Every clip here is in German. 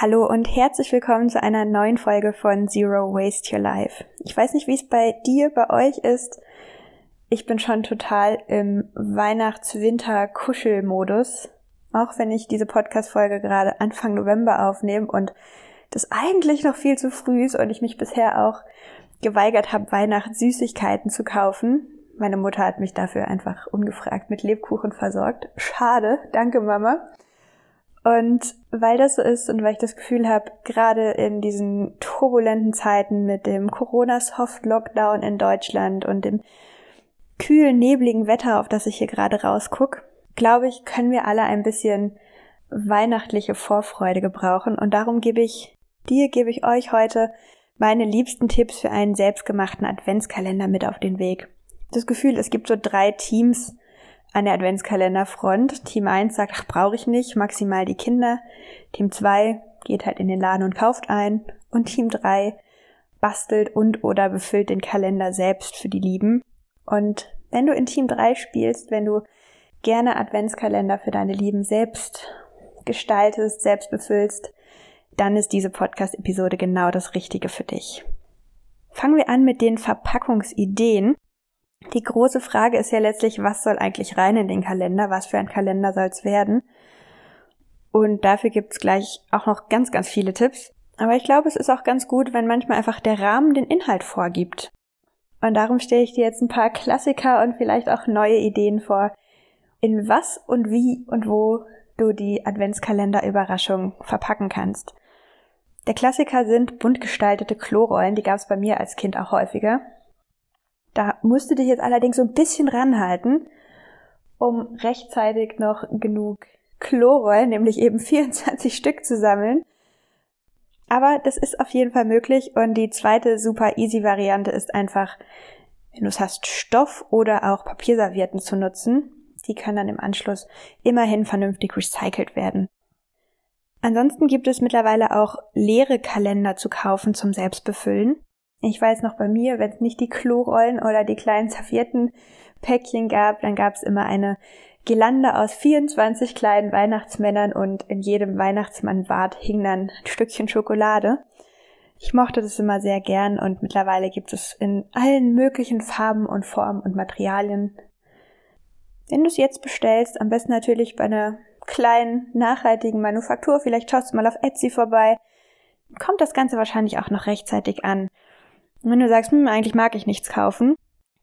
Hallo und herzlich willkommen zu einer neuen Folge von Zero Waste Your Life. Ich weiß nicht, wie es bei dir, bei euch ist. Ich bin schon total im Weihnachts-Winter-Kuschelmodus. Auch wenn ich diese Podcast-Folge gerade Anfang November aufnehme und das eigentlich noch viel zu früh ist und ich mich bisher auch geweigert habe, Weihnachtssüßigkeiten zu kaufen. Meine Mutter hat mich dafür einfach ungefragt mit Lebkuchen versorgt. Schade, danke Mama. Und weil das so ist und weil ich das Gefühl habe, gerade in diesen turbulenten Zeiten mit dem Corona-Soft-Lockdown in Deutschland und dem kühlen, nebligen Wetter, auf das ich hier gerade rausguck, glaube ich, können wir alle ein bisschen weihnachtliche Vorfreude gebrauchen. Und darum gebe ich dir, gebe ich euch heute meine liebsten Tipps für einen selbstgemachten Adventskalender mit auf den Weg. Das Gefühl, es gibt so drei Teams, an der Adventskalenderfront. Team 1 sagt, ach, brauche ich nicht, maximal die Kinder. Team 2 geht halt in den Laden und kauft ein. Und Team 3 bastelt und oder befüllt den Kalender selbst für die Lieben. Und wenn du in Team 3 spielst, wenn du gerne Adventskalender für deine Lieben selbst gestaltest, selbst befüllst, dann ist diese Podcast-Episode genau das Richtige für dich. Fangen wir an mit den Verpackungsideen. Die große Frage ist ja letztlich, was soll eigentlich rein in den Kalender? Was für ein Kalender soll es werden? Und dafür gibt's gleich auch noch ganz, ganz viele Tipps. Aber ich glaube, es ist auch ganz gut, wenn manchmal einfach der Rahmen den Inhalt vorgibt. Und darum stelle ich dir jetzt ein paar Klassiker und vielleicht auch neue Ideen vor, in was und wie und wo du die Adventskalender-Überraschung verpacken kannst. Der Klassiker sind bunt gestaltete Klorollen, die gab es bei mir als Kind auch häufiger. Da musst du dich jetzt allerdings so ein bisschen ranhalten, um rechtzeitig noch genug Chlorrollen, nämlich eben 24 Stück zu sammeln. Aber das ist auf jeden Fall möglich und die zweite super easy Variante ist einfach, wenn du es hast, Stoff oder auch Papierservietten zu nutzen. Die können dann im Anschluss immerhin vernünftig recycelt werden. Ansonsten gibt es mittlerweile auch leere Kalender zu kaufen zum Selbstbefüllen. Ich weiß noch bei mir, wenn es nicht die Klorollen oder die kleinen servierten Päckchen gab, dann gab es immer eine Girlande aus 24 kleinen Weihnachtsmännern und in jedem Weihnachtsmannbart hing dann ein Stückchen Schokolade. Ich mochte das immer sehr gern und mittlerweile gibt es in allen möglichen Farben und Formen und Materialien. Wenn du es jetzt bestellst, am besten natürlich bei einer kleinen, nachhaltigen Manufaktur, vielleicht schaust du mal auf Etsy vorbei, kommt das Ganze wahrscheinlich auch noch rechtzeitig an. Und wenn du sagst, hm, eigentlich mag ich nichts kaufen,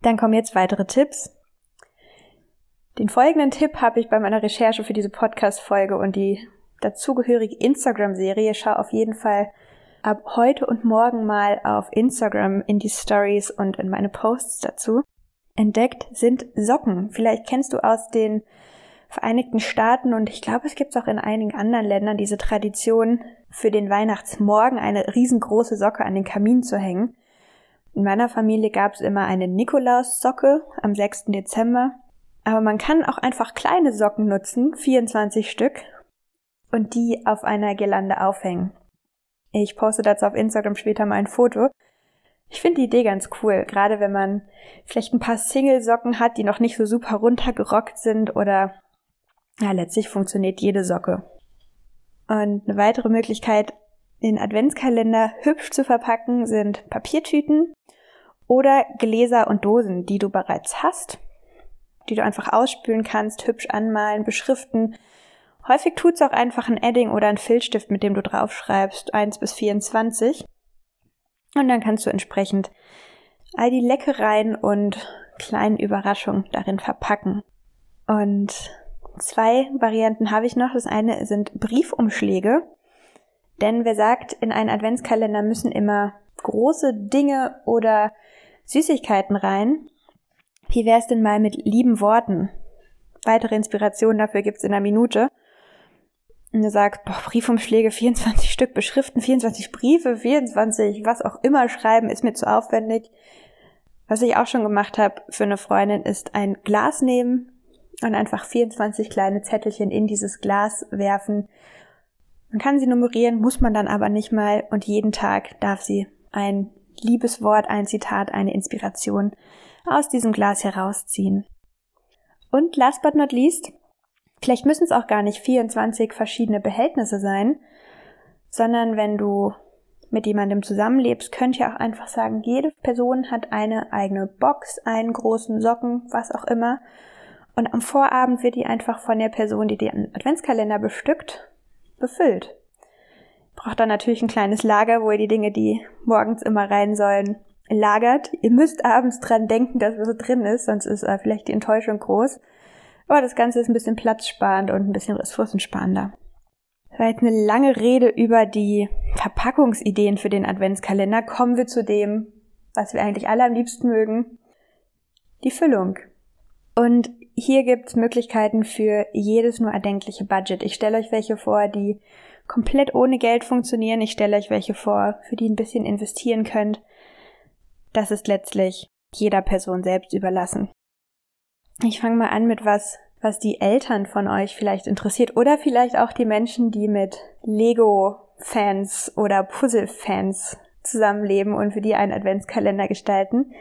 dann kommen jetzt weitere Tipps. Den folgenden Tipp habe ich bei meiner Recherche für diese Podcast-Folge und die dazugehörige Instagram-Serie. Schau auf jeden Fall ab heute und morgen mal auf Instagram in die Stories und in meine Posts dazu. Entdeckt sind Socken. Vielleicht kennst du aus den Vereinigten Staaten und ich glaube, es gibt auch in einigen anderen Ländern diese Tradition, für den Weihnachtsmorgen eine riesengroße Socke an den Kamin zu hängen. In meiner Familie gab es immer eine Nikolaussocke am 6. Dezember. Aber man kann auch einfach kleine Socken nutzen, 24 Stück, und die auf einer Girlande aufhängen. Ich poste dazu auf Instagram später mal ein Foto. Ich finde die Idee ganz cool, gerade wenn man vielleicht ein paar Single-Socken hat, die noch nicht so super runtergerockt sind oder ja, letztlich funktioniert jede Socke. Und eine weitere Möglichkeit, den Adventskalender hübsch zu verpacken, sind Papiertüten oder Gläser und Dosen, die du bereits hast, die du einfach ausspülen kannst, hübsch anmalen, beschriften. Häufig tut's auch einfach ein Edding oder ein Filzstift, mit dem du draufschreibst, 1 bis 24. Und dann kannst du entsprechend all die Leckereien und kleinen Überraschungen darin verpacken. Und zwei Varianten habe ich noch. Das eine sind Briefumschläge. Denn wer sagt, in einen Adventskalender müssen immer große Dinge oder Süßigkeiten rein, wie wär's denn mal mit lieben Worten? Weitere Inspirationen dafür gibt's in einer Minute. Und du sagst, boah, Briefumschläge, 24 Stück beschriften, 24 Briefe, 24, was auch immer schreiben, ist mir zu aufwendig. Was ich auch schon gemacht habe für eine Freundin, ist ein Glas nehmen und einfach 24 kleine Zettelchen in dieses Glas werfen man kann sie nummerieren, muss man dann aber nicht mal und jeden Tag darf sie ein Liebeswort, ein Zitat, eine Inspiration aus diesem Glas herausziehen. Und last but not least, vielleicht müssen es auch gar nicht 24 verschiedene Behältnisse sein, sondern wenn du mit jemandem zusammenlebst, könnt ihr auch einfach sagen, jede Person hat eine eigene Box, einen großen Socken, was auch immer. Und am Vorabend wird die einfach von der Person, die den Adventskalender bestückt, befüllt. Braucht dann natürlich ein kleines Lager, wo ihr die Dinge, die morgens immer rein sollen, lagert. Ihr müsst abends dran denken, dass was drin ist, sonst ist äh, vielleicht die Enttäuschung groß. Aber das Ganze ist ein bisschen platzsparend und ein bisschen ressourcensparender. Das war jetzt eine lange Rede über die Verpackungsideen für den Adventskalender. Kommen wir zu dem, was wir eigentlich alle am liebsten mögen. Die Füllung. Und hier gibt's Möglichkeiten für jedes nur erdenkliche Budget. Ich stelle euch welche vor, die komplett ohne Geld funktionieren. Ich stelle euch welche vor, für die ein bisschen investieren könnt. Das ist letztlich jeder Person selbst überlassen. Ich fange mal an mit was, was die Eltern von euch vielleicht interessiert oder vielleicht auch die Menschen, die mit Lego-Fans oder Puzzle-Fans zusammenleben und für die einen Adventskalender gestalten.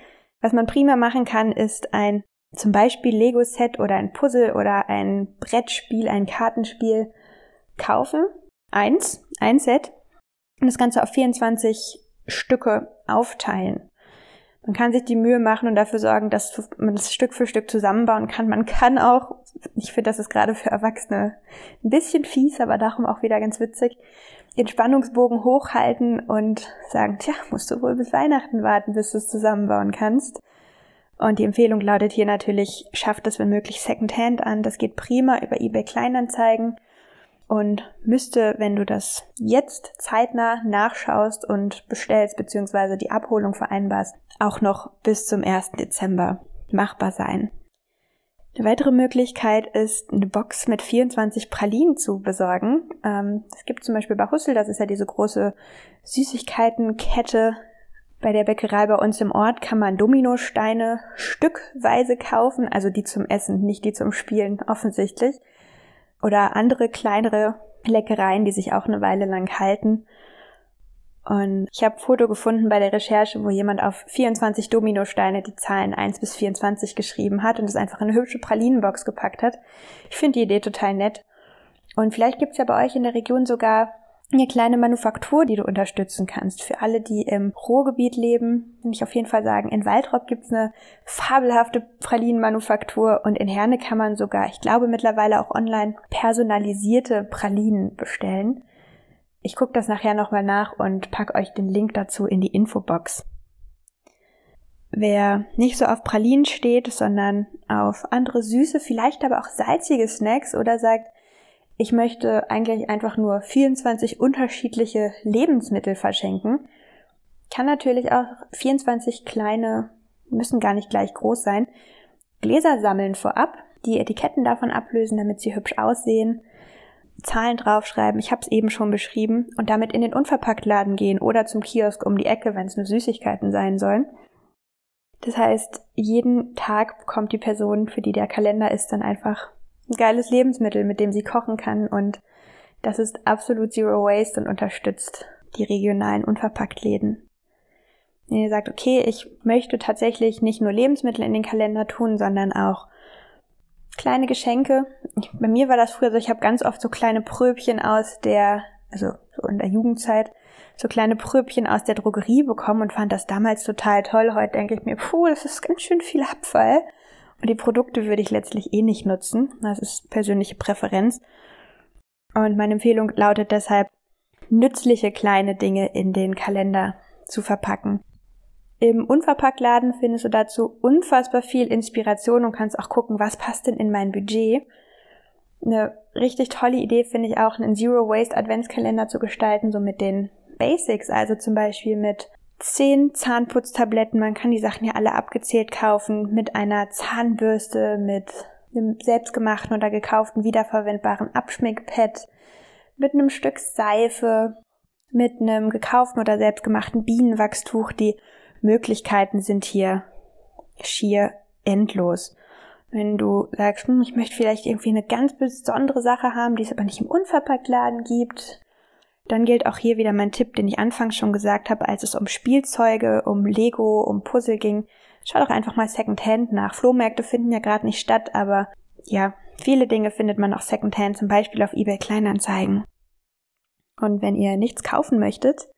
Was man prima machen kann, ist ein zum Beispiel Lego-Set oder ein Puzzle oder ein Brettspiel, ein Kartenspiel kaufen. Eins, ein Set. Und das Ganze auf 24 Stücke aufteilen. Man kann sich die Mühe machen und dafür sorgen, dass man das Stück für Stück zusammenbauen kann. Man kann auch, ich finde, das ist gerade für Erwachsene ein bisschen fies, aber darum auch wieder ganz witzig, den Spannungsbogen hochhalten und sagen, tja, musst du wohl bis Weihnachten warten, bis du es zusammenbauen kannst. Und die Empfehlung lautet hier natürlich, schafft es wenn möglich Secondhand an. Das geht prima über eBay Kleinanzeigen und müsste, wenn du das jetzt zeitnah nachschaust und bestellst bzw. die Abholung vereinbarst, auch noch bis zum 1. Dezember machbar sein. Eine weitere Möglichkeit ist, eine Box mit 24 Pralinen zu besorgen. Ähm, es gibt zum Beispiel bei Hussel, das ist ja diese große Süßigkeitenkette. Bei der Bäckerei bei uns im Ort kann man Dominosteine stückweise kaufen, also die zum Essen, nicht die zum Spielen offensichtlich oder andere kleinere Leckereien, die sich auch eine Weile lang halten. Und ich habe Foto gefunden bei der Recherche, wo jemand auf 24 Dominosteine die Zahlen 1 bis 24 geschrieben hat und es einfach in eine hübsche Pralinenbox gepackt hat. Ich finde die Idee total nett. Und vielleicht gibt's ja bei euch in der Region sogar eine kleine Manufaktur, die du unterstützen kannst. Für alle, die im Ruhrgebiet leben, will ich auf jeden Fall sagen, in Waldrop gibt's eine fabelhafte Pralinenmanufaktur und in Herne kann man sogar, ich glaube mittlerweile auch online, personalisierte Pralinen bestellen. Ich gucke das nachher nochmal nach und pack euch den Link dazu in die Infobox. Wer nicht so auf Pralinen steht, sondern auf andere süße, vielleicht aber auch salzige Snacks oder sagt, ich möchte eigentlich einfach nur 24 unterschiedliche Lebensmittel verschenken. Kann natürlich auch 24 kleine, müssen gar nicht gleich groß sein, Gläser sammeln vorab, die Etiketten davon ablösen, damit sie hübsch aussehen, Zahlen draufschreiben, ich habe es eben schon beschrieben, und damit in den Unverpacktladen gehen oder zum Kiosk um die Ecke, wenn es nur Süßigkeiten sein sollen. Das heißt, jeden Tag bekommt die Person, für die der Kalender ist, dann einfach geiles Lebensmittel, mit dem sie kochen kann und das ist absolut Zero Waste und unterstützt die regionalen Unverpacktläden. Wenn ihr sagt, okay, ich möchte tatsächlich nicht nur Lebensmittel in den Kalender tun, sondern auch kleine Geschenke. Ich, bei mir war das früher so, ich habe ganz oft so kleine Pröbchen aus der, also so in der Jugendzeit, so kleine Pröbchen aus der Drogerie bekommen und fand das damals total toll. Heute denke ich mir, puh, das ist ganz schön viel Abfall. Und die Produkte würde ich letztlich eh nicht nutzen. Das ist persönliche Präferenz. Und meine Empfehlung lautet deshalb, nützliche kleine Dinge in den Kalender zu verpacken. Im Unverpacktladen findest du dazu unfassbar viel Inspiration und kannst auch gucken, was passt denn in mein Budget. Eine richtig tolle Idee finde ich auch, einen Zero Waste Adventskalender zu gestalten, so mit den Basics, also zum Beispiel mit zehn Zahnputztabletten. Man kann die Sachen ja alle abgezählt kaufen mit einer Zahnbürste, mit einem selbstgemachten oder gekauften wiederverwendbaren Abschminkpad, mit einem Stück Seife, mit einem gekauften oder selbstgemachten Bienenwachstuch. Die Möglichkeiten sind hier schier endlos. Wenn du sagst, hm, ich möchte vielleicht irgendwie eine ganz besondere Sache haben, die es aber nicht im Unverpacktladen gibt, dann gilt auch hier wieder mein Tipp, den ich anfangs schon gesagt habe, als es um Spielzeuge, um Lego, um Puzzle ging. Schau doch einfach mal Secondhand nach. Flohmärkte finden ja gerade nicht statt, aber ja, viele Dinge findet man auch Secondhand, zum Beispiel auf eBay Kleinanzeigen. Und wenn ihr nichts kaufen möchtet,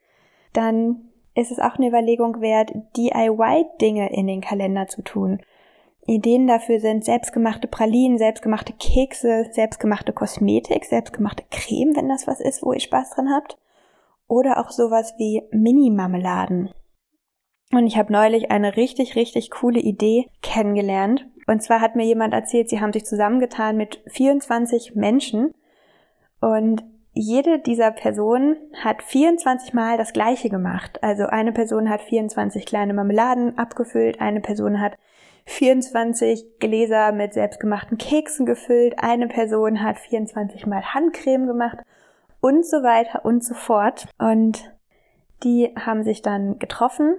dann ist es auch eine Überlegung wert, DIY-Dinge in den Kalender zu tun. Ideen dafür sind selbstgemachte Pralinen, selbstgemachte Kekse, selbstgemachte Kosmetik, selbstgemachte Creme, wenn das was ist, wo ihr Spaß dran habt. Oder auch sowas wie Mini-Marmeladen. Und ich habe neulich eine richtig, richtig coole Idee kennengelernt. Und zwar hat mir jemand erzählt, sie haben sich zusammengetan mit 24 Menschen und jede dieser Personen hat 24 Mal das gleiche gemacht. Also eine Person hat 24 kleine Marmeladen abgefüllt, eine Person hat 24 Gläser mit selbstgemachten Keksen gefüllt, eine Person hat 24 Mal Handcreme gemacht und so weiter und so fort. Und die haben sich dann getroffen.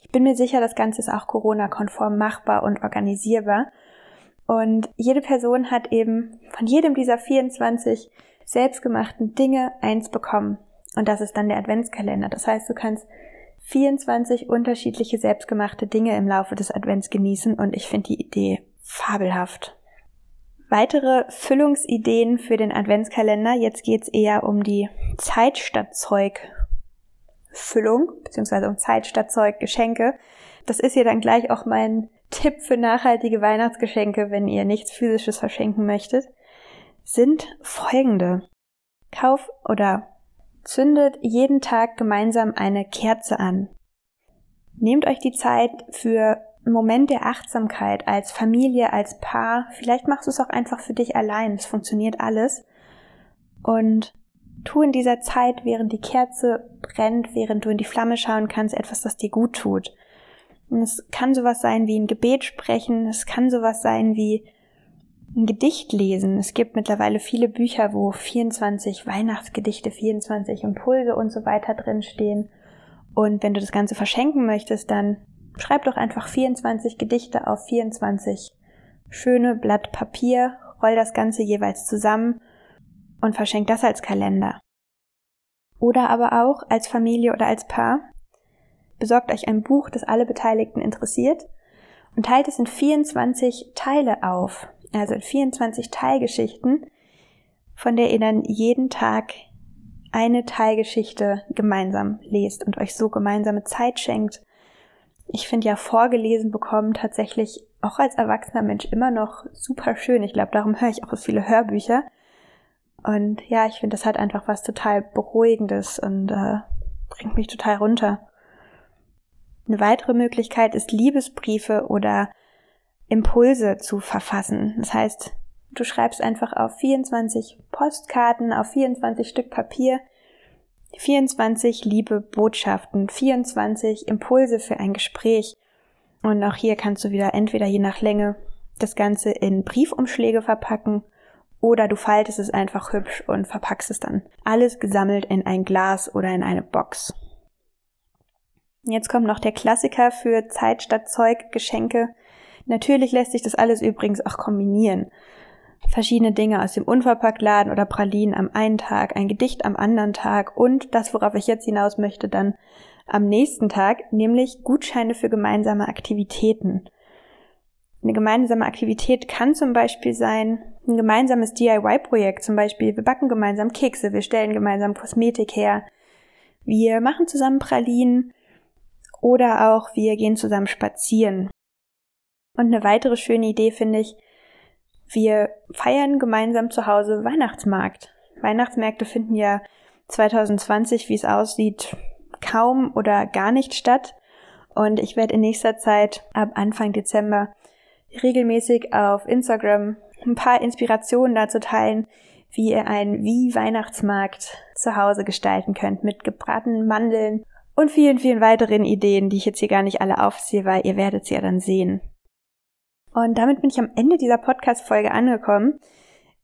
Ich bin mir sicher, das Ganze ist auch Corona-konform machbar und organisierbar. Und jede Person hat eben von jedem dieser 24 selbstgemachten Dinge eins bekommen. Und das ist dann der Adventskalender. Das heißt, du kannst 24 unterschiedliche selbstgemachte Dinge im Laufe des Advents genießen und ich finde die Idee fabelhaft. Weitere Füllungsideen für den Adventskalender. Jetzt geht's eher um die Zeit statt Zeug Füllung, beziehungsweise um Zeit statt Zeug Geschenke. Das ist ja dann gleich auch mein Tipp für nachhaltige Weihnachtsgeschenke, wenn ihr nichts physisches verschenken möchtet sind folgende. Kauf oder zündet jeden Tag gemeinsam eine Kerze an. Nehmt euch die Zeit für einen Moment der Achtsamkeit als Familie, als Paar. Vielleicht machst du es auch einfach für dich allein. Es funktioniert alles. Und tu in dieser Zeit, während die Kerze brennt, während du in die Flamme schauen kannst, etwas, das dir gut tut. Und es kann sowas sein wie ein Gebet sprechen. Es kann sowas sein wie ein Gedicht lesen. Es gibt mittlerweile viele Bücher, wo 24 Weihnachtsgedichte, 24 Impulse und so weiter drinstehen. Und wenn du das Ganze verschenken möchtest, dann schreib doch einfach 24 Gedichte auf 24 schöne Blatt Papier, roll das Ganze jeweils zusammen und verschenk das als Kalender. Oder aber auch als Familie oder als Paar. Besorgt euch ein Buch, das alle Beteiligten interessiert und teilt es in 24 Teile auf also in 24 Teilgeschichten, von der ihr dann jeden Tag eine Teilgeschichte gemeinsam lest und euch so gemeinsame Zeit schenkt. Ich finde ja vorgelesen bekommen tatsächlich auch als erwachsener Mensch immer noch super schön. Ich glaube, darum höre ich auch so viele Hörbücher. Und ja, ich finde, das hat einfach was total Beruhigendes und äh, bringt mich total runter. Eine weitere Möglichkeit ist Liebesbriefe oder Impulse zu verfassen. Das heißt, du schreibst einfach auf 24 Postkarten, auf 24 Stück Papier, 24 liebe Botschaften, 24 Impulse für ein Gespräch. Und auch hier kannst du wieder entweder je nach Länge das Ganze in Briefumschläge verpacken oder du faltest es einfach hübsch und verpackst es dann alles gesammelt in ein Glas oder in eine Box. Jetzt kommt noch der Klassiker für Zeit statt Zeug Geschenke. Natürlich lässt sich das alles übrigens auch kombinieren. Verschiedene Dinge aus dem Unverpacktladen oder Pralinen am einen Tag, ein Gedicht am anderen Tag und das, worauf ich jetzt hinaus möchte, dann am nächsten Tag, nämlich Gutscheine für gemeinsame Aktivitäten. Eine gemeinsame Aktivität kann zum Beispiel sein, ein gemeinsames DIY-Projekt, zum Beispiel wir backen gemeinsam Kekse, wir stellen gemeinsam Kosmetik her, wir machen zusammen Pralinen oder auch wir gehen zusammen spazieren. Und eine weitere schöne Idee finde ich, wir feiern gemeinsam zu Hause Weihnachtsmarkt. Weihnachtsmärkte finden ja 2020, wie es aussieht, kaum oder gar nicht statt. Und ich werde in nächster Zeit ab Anfang Dezember regelmäßig auf Instagram ein paar Inspirationen dazu teilen, wie ihr einen Wie-Weihnachtsmarkt zu Hause gestalten könnt mit gebratenen Mandeln und vielen, vielen weiteren Ideen, die ich jetzt hier gar nicht alle aufziehe, weil ihr werdet sie ja dann sehen. Und damit bin ich am Ende dieser Podcast-Folge angekommen.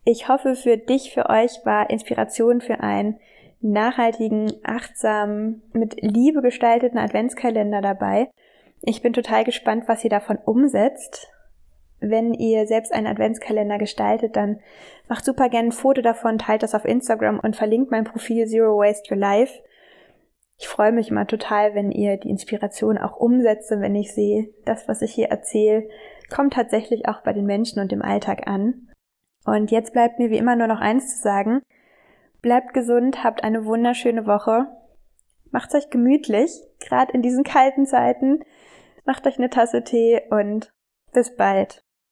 Ich hoffe, für dich, für euch war Inspiration für einen nachhaltigen, achtsamen, mit Liebe gestalteten Adventskalender dabei. Ich bin total gespannt, was ihr davon umsetzt. Wenn ihr selbst einen Adventskalender gestaltet, dann macht super gerne ein Foto davon, teilt das auf Instagram und verlinkt mein Profil Zero Waste Your Life. Ich freue mich immer total, wenn ihr die Inspiration auch umsetzt und wenn ich sehe, das, was ich hier erzähle, kommt tatsächlich auch bei den Menschen und im Alltag an. Und jetzt bleibt mir wie immer nur noch eins zu sagen. Bleibt gesund, habt eine wunderschöne Woche. Macht's euch gemütlich, gerade in diesen kalten Zeiten. Macht euch eine Tasse Tee und bis bald.